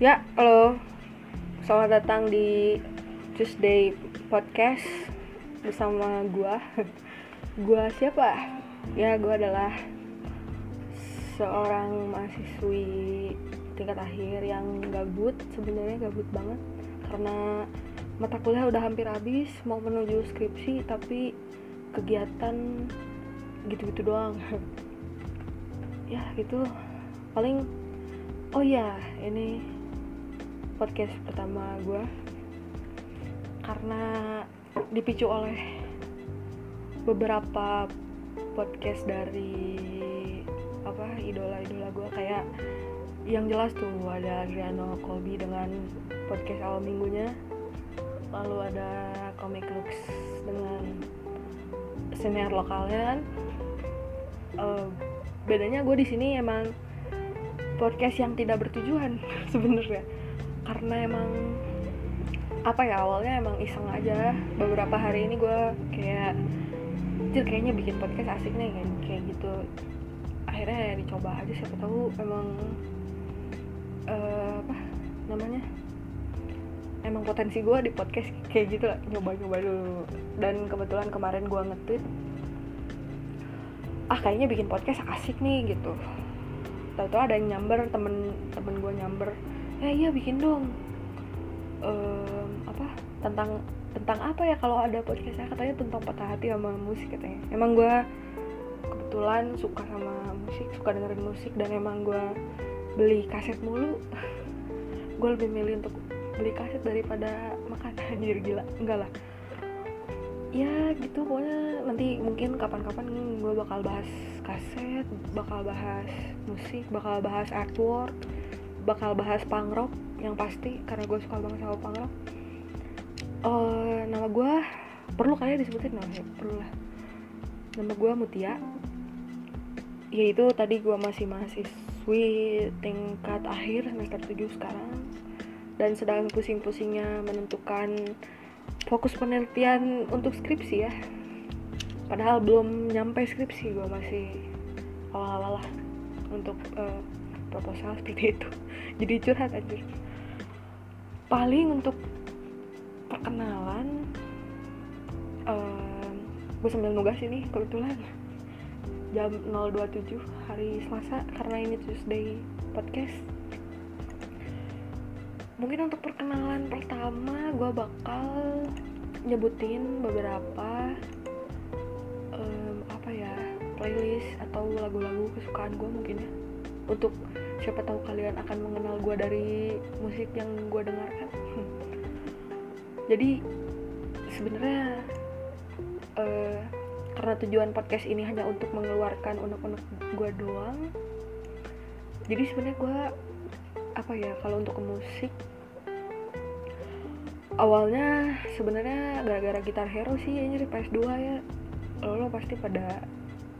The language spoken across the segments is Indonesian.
Ya, halo. Selamat datang di Tuesday Podcast bersama gua. Gua siapa? Ya, gua adalah seorang mahasiswi tingkat akhir yang gabut, sebenarnya gabut banget karena mata kuliah udah hampir habis, mau menuju skripsi tapi kegiatan gitu-gitu doang. ya, gitu. Paling oh ya, ini podcast pertama gue karena dipicu oleh beberapa podcast dari apa idola-idola gue kayak yang jelas tuh ada Adriano Colby dengan podcast awal minggunya. Lalu ada Comic Lux dengan senior lokalnya kan uh, bedanya gue di sini emang podcast yang tidak bertujuan sebenarnya karena emang apa ya awalnya emang iseng aja. Beberapa hari ini gue kayak Jir kayaknya bikin podcast asik nih kayak, kayak gitu. Akhirnya ya dicoba aja siapa tahu emang uh, apa namanya emang potensi gue di podcast kayak gitu lah nyoba-nyoba dulu. Dan kebetulan kemarin gue nge-tweet ah kayaknya bikin podcast asik nih gitu. Tahu-tahu ada yang nyamber temen temen gue nyamber eh iya bikin dong. Um, apa? Tentang tentang apa ya kalau ada podcast saya? Katanya tentang patah hati sama musik katanya. Emang gue kebetulan suka sama musik suka dengerin musik dan emang gue beli kaset mulu. Gue lebih milih untuk beli kaset daripada makan. Anjir gila. Enggak lah. Ya gitu. Pokoknya nanti mungkin kapan-kapan gue bakal bahas kaset bakal bahas musik bakal bahas artwork bakal bahas punk rock yang pasti karena gue suka banget sama punk rock. Uh, nama gue perlu kali ya disebutin namanya perlu lah. Nama gue Mutia. Yaitu tadi gue masih mahasiswi tingkat akhir semester 7 sekarang. Dan sedang pusing-pusingnya menentukan fokus penelitian untuk skripsi ya. Padahal belum nyampe skripsi gue masih awal-awal lah untuk uh, proposal seperti itu. Jadi curhat aja paling untuk perkenalan um, gue sambil nugas ini kebetulan jam 027 hari Selasa karena ini Tuesday podcast. Mungkin untuk perkenalan pertama gue bakal nyebutin beberapa um, apa ya playlist atau lagu-lagu kesukaan gue mungkin ya. Untuk siapa tahu kalian akan mengenal gue dari musik yang gue dengarkan. Jadi sebenarnya uh, karena tujuan podcast ini hanya untuk mengeluarkan unek-unek gue doang jadi sebenarnya gue apa ya kalau untuk musik awalnya sebenarnya gara-gara gitar hero sih ini PS2 ya. Lo, lo pasti pada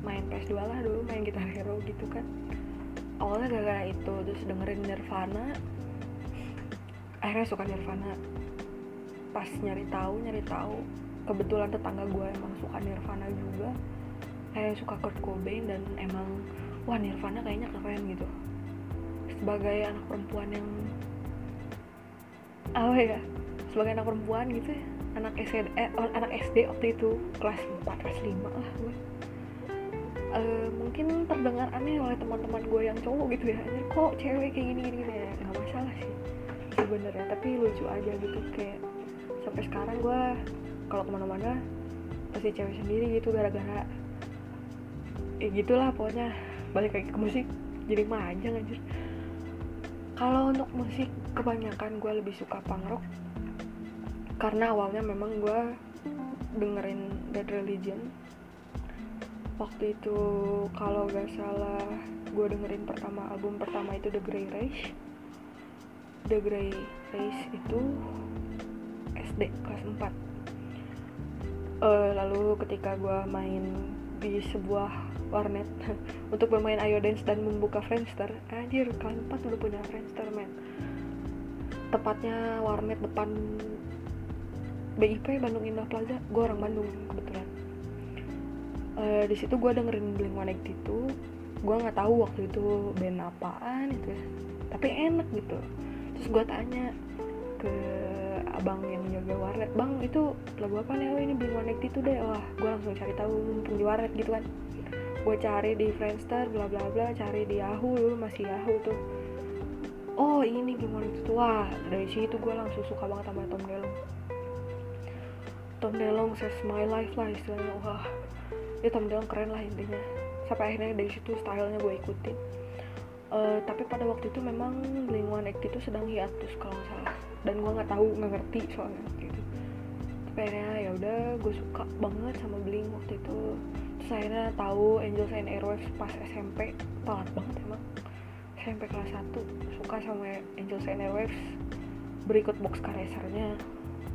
main PS2 lah dulu main gitar hero gitu kan awalnya gara-gara itu terus dengerin Nirvana. Akhirnya suka Nirvana. Pas nyari tahu nyari tahu. Kebetulan tetangga gue emang suka Nirvana juga. Kayak suka Kurt Cobain dan emang wah Nirvana kayaknya keren gitu. Sebagai anak perempuan yang apa ya sebagai anak perempuan gitu ya. Anak SD eh, anak SD waktu itu. Kelas 4 kelas 5 lah gue uh, mungkin terdengar aneh oleh teman-teman gue yang cowok gitu ya. Anjir, kok cewek kayak gini gini, ya? Nggak masalah sih sebenarnya. Tapi lucu aja gitu kayak sampai sekarang gue kalau ke mana-mana pasti cewek sendiri gitu gara-gara ya gitulah pokoknya. Balik lagi ke musik jadi manjang anjir. Kalau untuk musik kebanyakan gue lebih suka punk rock karena awalnya memang gue dengerin Dead Religion waktu itu kalau gak salah gue dengerin pertama album pertama itu The Grey Race. The Grey Race itu SD kelas 4 uh, lalu ketika gue main di sebuah warnet untuk bermain Ayo Dance dan membuka Friendster anjir kalian empat udah punya Friendster men. Tepatnya warnet depan BIP Bandung Indah Plaza. Gue orang Bandung kebetulan uh, di situ gue dengerin Blink One itu gue nggak tahu waktu itu band apaan itu ya. Tapi enak gitu. Terus gue tanya ke abang yang jaga warnet bang itu lagu apa nih? Oh ini Blink One itu deh. Wah gue langsung cari tahu mumpung di warnet gitu kan. Gue cari di Friendster bla bla bla cari di Yahoo dulu masih Yahoo tuh. Oh ini Blink One itu wah dari situ gue langsung suka banget sama Tom DeLonge Tom DeLonge says my life lah istilahnya. Wah ya Tom DeLonge keren lah intinya. Sampai akhirnya dari situ stylenya gue ikutin. Uh, tapi pada waktu itu memang Blink One itu sedang hiatus kalau nggak salah. Dan gue nggak tahu nggak ngerti soalnya gitu tapi akhirnya ya udah gue suka banget sama Blink waktu itu. Terus akhirnya tahu Angels and Airwaves pas SMP telat banget emang. SMP kelas 1 suka sama Angels and Airwaves. Berikut box karesernya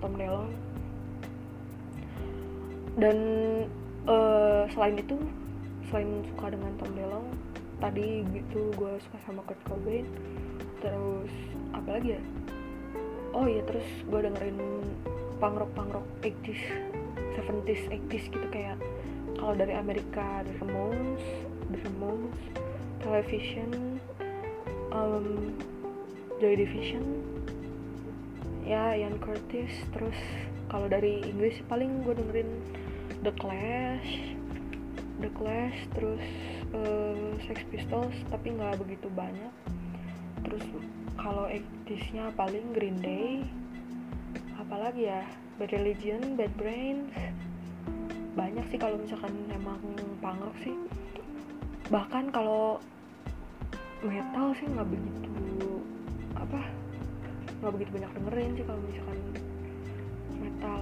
Tom DeLonge dan uh, selain itu selain suka dengan Tom DeLonge tadi gitu gue suka sama Kurt Cobain. Terus apa lagi ya? Oh iya terus gue dengerin punk rock 80s 70s 80s gitu kayak kalau dari Amerika The Ramones The Ramones Television um, Joy Division ya Ian Curtis terus kalau dari Inggris paling gue dengerin The Clash The Clash terus uh, Sex Pistols tapi nggak begitu banyak. Terus kalau 80 paling Green Day apalagi ya? Bad Religion, Bad Brains banyak sih kalau misalkan emang punk sih. Bahkan kalau metal sih nggak begitu apa? Nggak begitu banyak dengerin sih kalau misalkan metal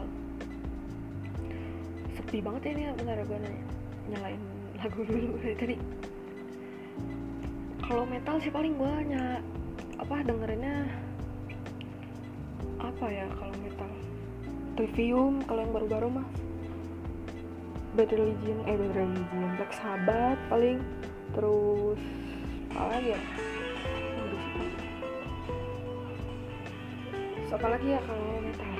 sepi banget ya ini bentar gue nanya nyalain lagu dulu dari tadi. Kalau metal sih paling gue apa dengerinnya apa ya kalau metal? Trivium kalau yang baru-baru mah. Bad Religion eh Bad Religion Black Sabbath paling. Terus apa lagi ya? Apa lagi ya kalau metal?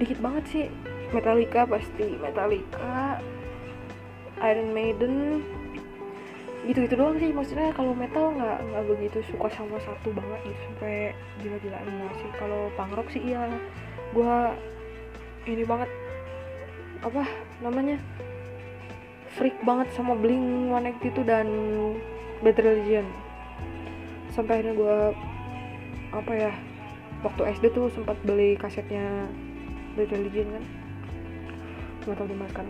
Dikit banget sih Metallica pasti. Metallica Iron Maiden gitu-gitu doang sih. Maksudnya kalau metal nggak nggak begitu suka sama satu banget gitu. Sampai gila-gilaan enggak sih. Kalau punk rock sih iya. Gue ini banget apa namanya freak banget sama Blink One itu dan Bad Religion. Sampai akhirnya gue apa ya waktu SD tuh sempat beli kasetnya Bad Religion kan nggak tahu dimaskan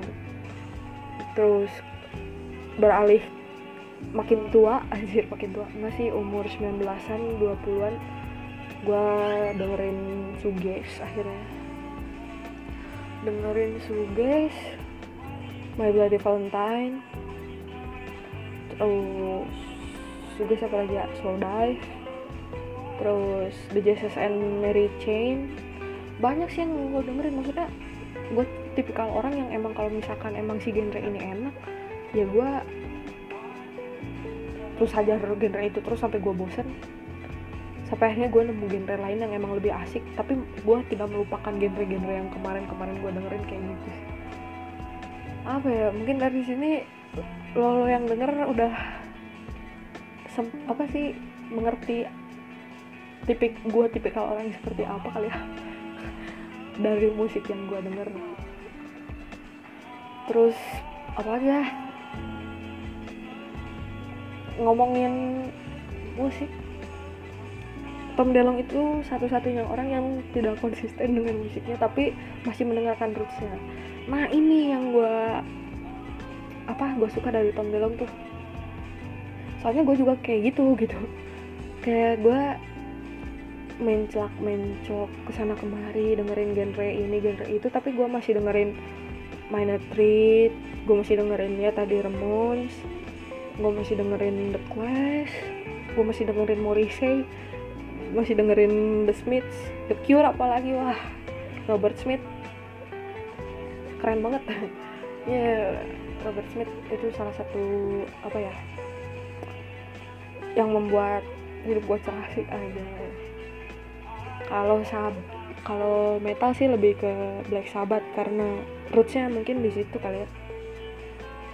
terus beralih makin tua anjir makin tua. Enggak sih umur 19-an 20-an gue dengerin Suges akhirnya. Dengerin Suges My Bloody Valentine terus Suges apa lagi ya? Slow Dive terus The Jesus and Mary Chain. Banyak sih yang gue dengerin maksudnya gue tipikal orang yang emang kalau misalkan emang si genre ini enak ya gue terus aja genre itu terus sampai gue bosen. Sampai akhirnya gue nemu genre lain yang emang lebih asik tapi gue tidak melupakan genre-genre yang kemarin-kemarin gue dengerin kayak gitu apa ya mungkin dari sini lo, lo yang denger udah apa sih mengerti tipik gue tipikal orang yang seperti apa kali ya? Dari musik yang gue denger terus apa lagi ya? Ngomongin musik Tom DeLonge itu satu-satunya orang yang tidak konsisten dengan musiknya tapi masih mendengarkan rootsnya. Nah ini yang gue apa gue suka dari Tom DeLonge tuh. Soalnya gue juga kayak gitu gitu. Kayak gue menclak mencok ke sana kemari dengerin genre ini genre itu tapi gue masih dengerin Minor Treat gue masih dengerin ya tadi Ramones gue masih dengerin The Clash gue masih dengerin Morrissey masih dengerin The Smiths The Cure apalagi wah Robert Smith. Keren banget. Ya yeah, Robert Smith itu salah satu apa ya yang membuat hidup gue cerah sih aja kalau sab kalau metal sih lebih ke Black Sabbath karena rootsnya mungkin di situ kali ya.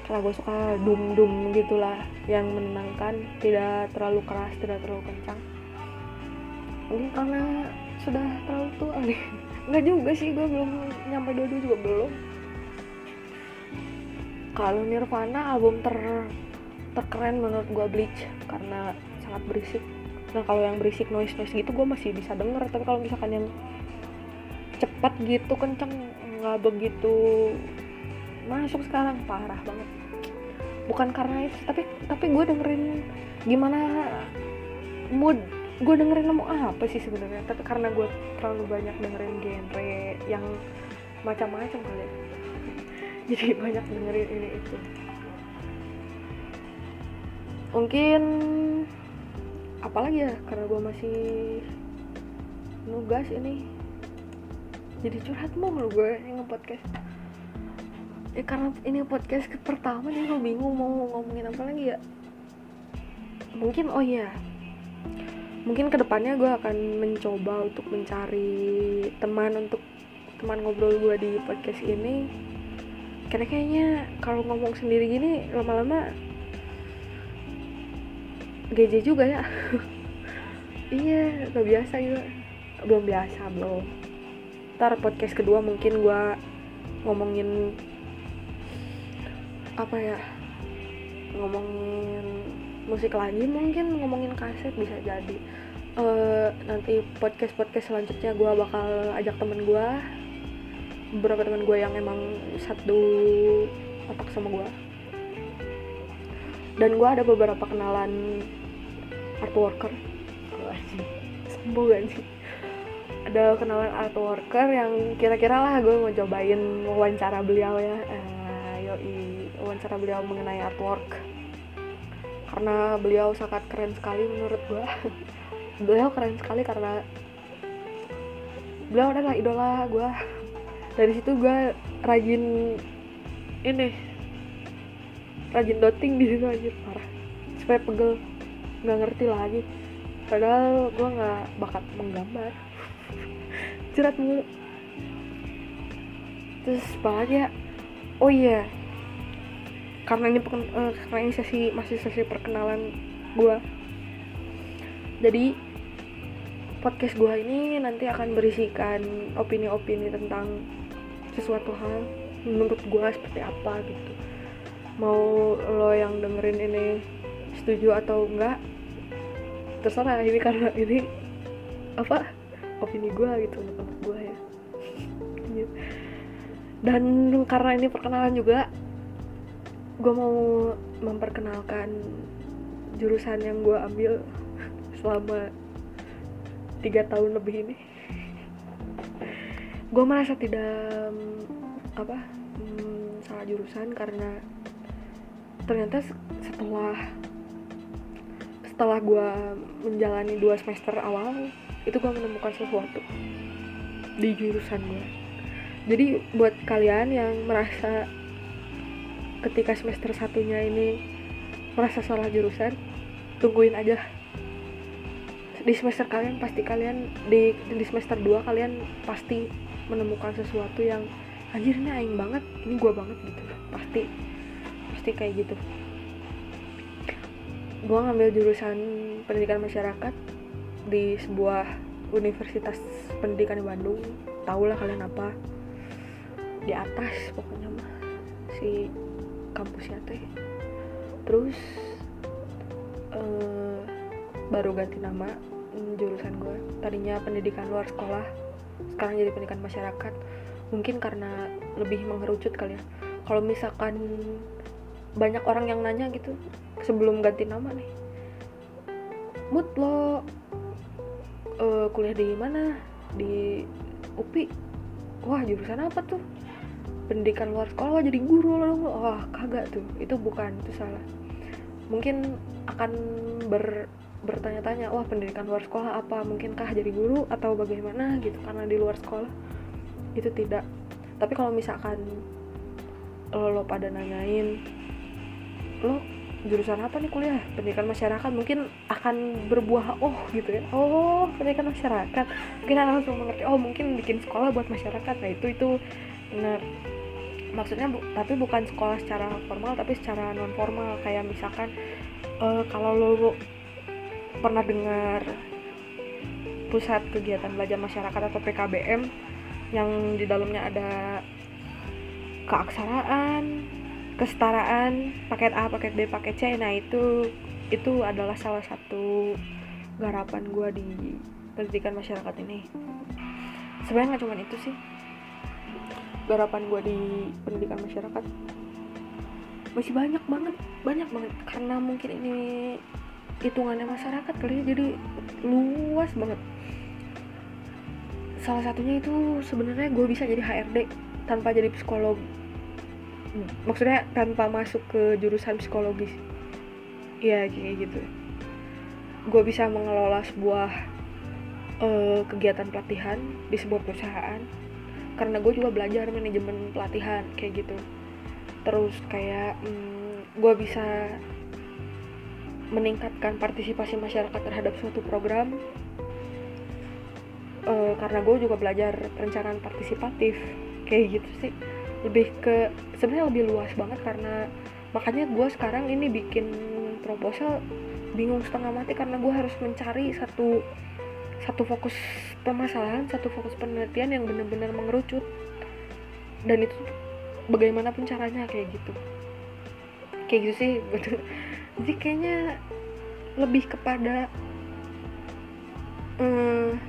Karena gue suka dum dum gitulah yang menenangkan tidak terlalu keras tidak terlalu kencang. Mungkin karena sudah terlalu tua nih. Nggak juga sih gue belum nyampe dua juga belum. Kalau Nirvana album ter terkeren menurut gue Bleach karena sangat berisik. Nah kalau yang berisik noise noise gitu gue masih bisa denger. Tapi kalau misalkan yang cepat gitu kenceng. Nggak begitu masuk sekarang. Parah banget. Bukan karena itu tapi tapi gue dengerin gimana mood. Gue dengerin mau apa sih sebenarnya? Tapi karena gue terlalu banyak dengerin genre yang macam-macam kali ya. Jadi banyak dengerin ini itu. Mungkin apalagi ya? Karena gue masih nugas ini jadi curhat mulu gue yang podcast ya karena ini podcast pertama nih gue bingung mau ngomongin apa lagi ya. Mungkin oh iya. Mungkin ke depannya gue akan mencoba untuk mencari teman untuk teman ngobrol gue di podcast ini. Karena kayaknya kalau ngomong sendiri gini lama-lama GJ juga ya. Iya gak biasa juga belum biasa belum ntar podcast kedua mungkin gue ngomongin apa ya? Ngomongin musik lagi mungkin ngomongin kaset bisa jadi. Uh, nanti podcast podcast selanjutnya gue bakal ajak temen gue beberapa teman gue yang emang satu otak sama gue dan gue ada beberapa kenalan art worker sombong sih ada kenalan art worker yang kira-kira lah gue mau cobain wawancara beliau ya. Uh, yoi wawancara beliau mengenai artwork karena beliau sangat keren sekali menurut gue beliau keren sekali karena beliau adalah idola gue dari situ gue rajin ini rajin doting di situ aja parah. Supaya pegel nggak ngerti lagi. Padahal gue nggak bakat menggambar cerat mulu. Terus apa lagi ya. Oh iya. Karena ini uh, karena ini sesi masih sesi perkenalan gue jadi podcast gue ini nanti akan berisikan opini-opini tentang sesuatu hal menurut gue seperti apa gitu. Mau lo yang dengerin ini setuju atau enggak terserah ini karena ini apa opini gue gitu menurut gue ya. Dan karena ini perkenalan juga gue mau memperkenalkan jurusan yang gue ambil selama tiga tahun lebih ini. Gue merasa tidak apa hmm, salah jurusan karena ternyata setelah setelah gue menjalani dua semester awal itu gue menemukan sesuatu di jurusan gue jadi buat kalian yang merasa ketika semester satunya ini merasa salah jurusan tungguin aja. Di semester kalian pasti kalian di di semester 2 kalian pasti menemukan sesuatu yang anjirnya aing banget ini gua banget gitu. Pasti pasti kayak gitu. Gua ngambil jurusan pendidikan masyarakat di sebuah universitas pendidikan di Bandung. Tau lah kalian apa. Di atas pokoknya mah si kampusnya teh. Terus uh, baru ganti nama mm, jurusan gue tadinya pendidikan luar sekolah sekarang jadi pendidikan masyarakat. Mungkin karena lebih mengerucut kali ya. Kalau misalkan banyak orang yang nanya gitu sebelum ganti nama nih. Mood lo uh, kuliah di mana? Di UPI wah jurusan apa tuh? Pendidikan luar sekolah. Wah jadi guru. Loh wah kagak tuh. Itu bukan itu salah. Mungkin akan ber bertanya-tanya wah pendidikan luar sekolah apa? Mungkinkah jadi guru atau bagaimana? Gitu karena di luar sekolah itu tidak. Tapi kalau misalkan lo, lo pada nanyain lo jurusan apa nih kuliah? Pendidikan masyarakat mungkin akan berbuah oh gitu ya. Oh pendidikan masyarakat. Mungkin langsung mengerti oh mungkin bikin sekolah buat masyarakat. Nah itu itu. Benar. Maksudnya bu, tapi bukan sekolah secara formal tapi secara non formal kayak misalkan uh, kalau lo pernah dengar pusat kegiatan belajar masyarakat atau PKBM yang di dalamnya ada keaksaraan kesetaraan paket A paket B paket C nah itu itu adalah salah satu garapan gue di pendidikan masyarakat ini. Sebenarnya nggak cuma itu sih garapan gue di pendidikan masyarakat. Masih banyak banget banyak banget karena mungkin ini hitungannya masyarakat kali ya jadi luas banget. Salah satunya itu sebenarnya gue bisa jadi HRD tanpa jadi psikolog maksudnya tanpa masuk ke jurusan psikologis. Ya kayak gitu. Gue bisa mengelola sebuah uh, kegiatan pelatihan di sebuah perusahaan. Karena gue juga belajar manajemen pelatihan kayak gitu. Terus kayak um, gue bisa meningkatkan partisipasi masyarakat terhadap suatu program. Uh, karena gue juga belajar perencanaan partisipatif kayak gitu sih lebih ke sebenarnya lebih luas banget karena makanya gue sekarang ini bikin proposal bingung setengah mati karena gue harus mencari satu satu fokus permasalahan satu fokus penelitian yang benar-benar mengerucut. Dan itu bagaimanapun caranya kayak gitu. Kayak gitu sih betul. Jadi kayaknya lebih kepada hmm,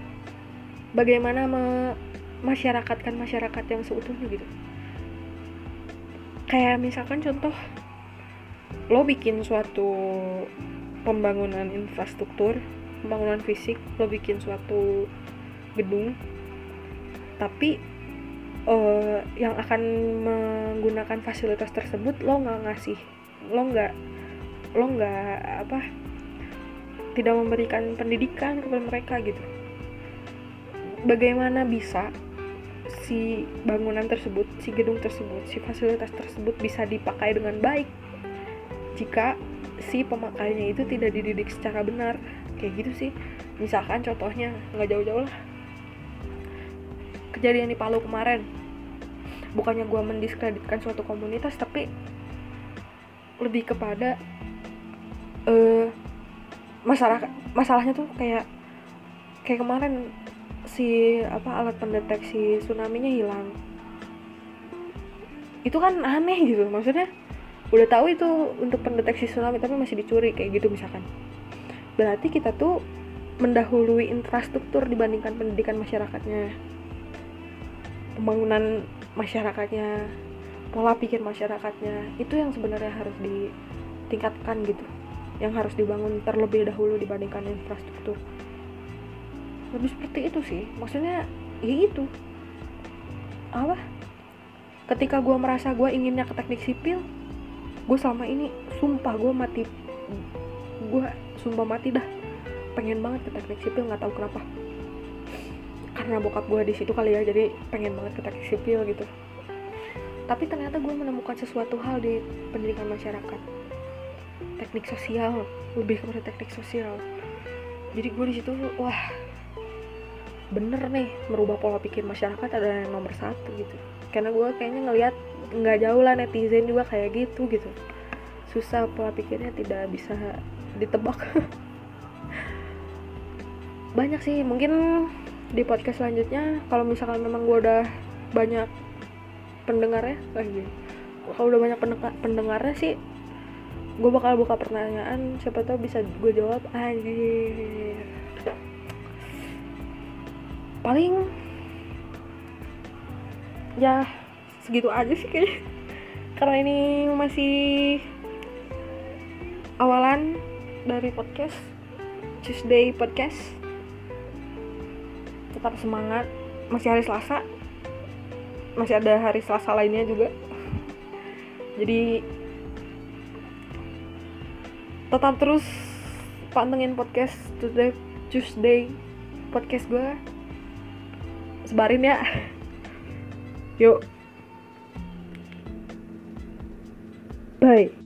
bagaimana memasyarakatkan masyarakat yang seutuhnya gitu kayak misalkan contoh lo bikin suatu pembangunan infrastruktur pembangunan fisik lo bikin suatu gedung tapi uh, yang akan menggunakan fasilitas tersebut lo nggak ngasih lo nggak lo nggak apa tidak memberikan pendidikan kepada mereka gitu. Bagaimana bisa si bangunan tersebut, si gedung tersebut, si fasilitas tersebut bisa dipakai dengan baik jika si pemakainya itu tidak dididik secara benar. Kayak gitu sih. Misalkan contohnya nggak jauh-jauh lah. Kejadian di Palu kemarin. Bukannya gue mendiskreditkan suatu komunitas tapi lebih kepada uh, masyarakat masalahnya tuh kayak kayak kemarin si apa alat pendeteksi tsunami-nya hilang. Itu kan aneh gitu maksudnya udah tahu itu untuk pendeteksi tsunami tapi masih dicuri kayak gitu misalkan. Berarti kita tuh mendahului infrastruktur dibandingkan pendidikan masyarakatnya. Pembangunan masyarakatnya pola pikir masyarakatnya itu yang sebenarnya harus ditingkatkan gitu. Yang harus dibangun terlebih dahulu dibandingkan infrastruktur lebih seperti itu sih. Maksudnya ya itu. Apa? Ketika gue merasa gue inginnya ke teknik sipil gue selama ini sumpah gue mati. Gue sumpah mati dah. Pengen banget ke teknik sipil nggak tahu kenapa. Karena bokap gue di situ kali ya jadi pengen banget ke teknik sipil gitu. Tapi ternyata gue menemukan sesuatu hal di pendidikan masyarakat. Teknik sosial. Lebih kepada teknik sosial. Jadi gue di situ wah bener nih merubah pola pikir masyarakat adalah nomor satu gitu. Karena gue kayaknya ngelihat nggak jauh lah netizen juga kayak gitu gitu. Susah pola pikirnya tidak bisa ditebak. Banyak sih mungkin di podcast selanjutnya kalau misalkan memang gue udah banyak pendengarnya lagi kalau udah banyak pendengarnya sih gue bakal buka pertanyaan siapa tahu bisa gue jawab anjir paling ya segitu aja sih kayaknya. Karena ini masih awalan dari podcast Tuesday podcast. Tetap semangat. Masih hari Selasa. Masih ada hari Selasa lainnya juga. Jadi tetap terus pantengin podcast Tuesday Tuesday podcast gue sebarin ya. Yuk. Bye